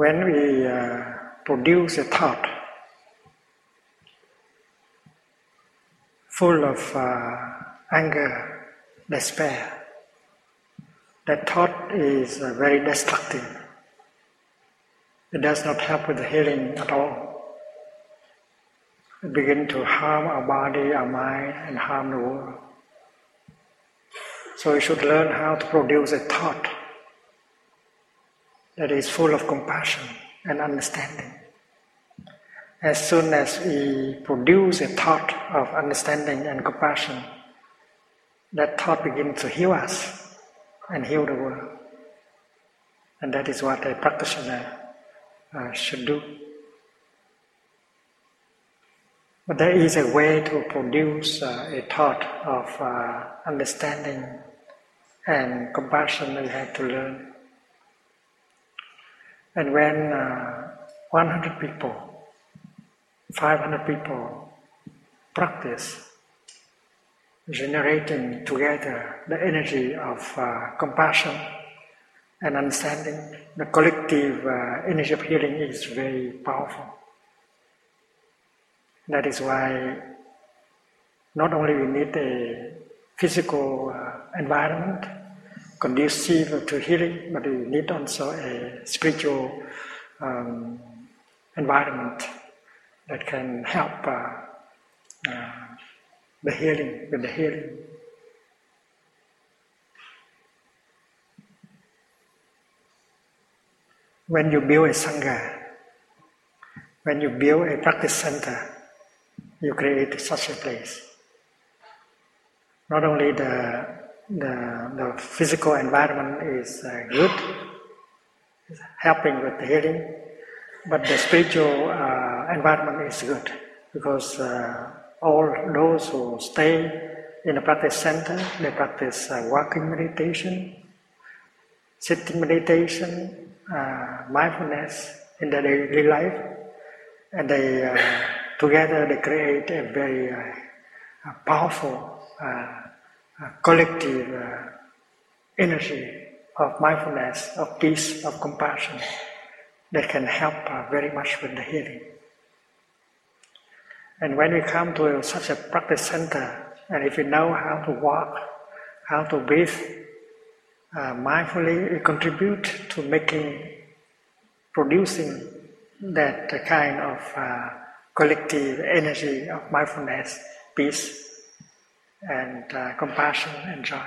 when we uh, produce a thought full of uh, anger, despair, that thought is uh, very destructive. It does not help with the healing at all. It begins to harm our body, our mind, and harm the world. So we should learn how to produce a thought that is full of compassion and understanding. As soon as we produce a thought of understanding and compassion, that thought begins to heal us and heal the world. And that is what a practitioner uh, should do. But there is a way to produce uh, a thought of uh, understanding and compassion we have to learn. And when uh, 100 people, 500 people practice generating together the energy of uh, compassion and understanding, the collective uh, energy of healing is very powerful. That is why not only we need a physical uh, environment conducive to healing, but we need also a spiritual um, environment that can help uh, uh, the healing with the healing. When you build a sangha, when you build a practice center, you create such a place. Not only the the, the physical environment is uh, good, helping with the healing, but the spiritual uh, environment is good because uh, all those who stay in the practice center, they practice uh, walking meditation, sitting meditation, uh, mindfulness in their daily life, and they uh, together they create a very powerful collective uh, energy of mindfulness, of peace, of compassion that can help uh, very much with the healing. And when we come to such a practice center, and if we know how to walk, how to breathe uh, mindfully, we contribute to making, producing that kind of uh, collective energy of mindfulness, peace, and uh, compassion and joy.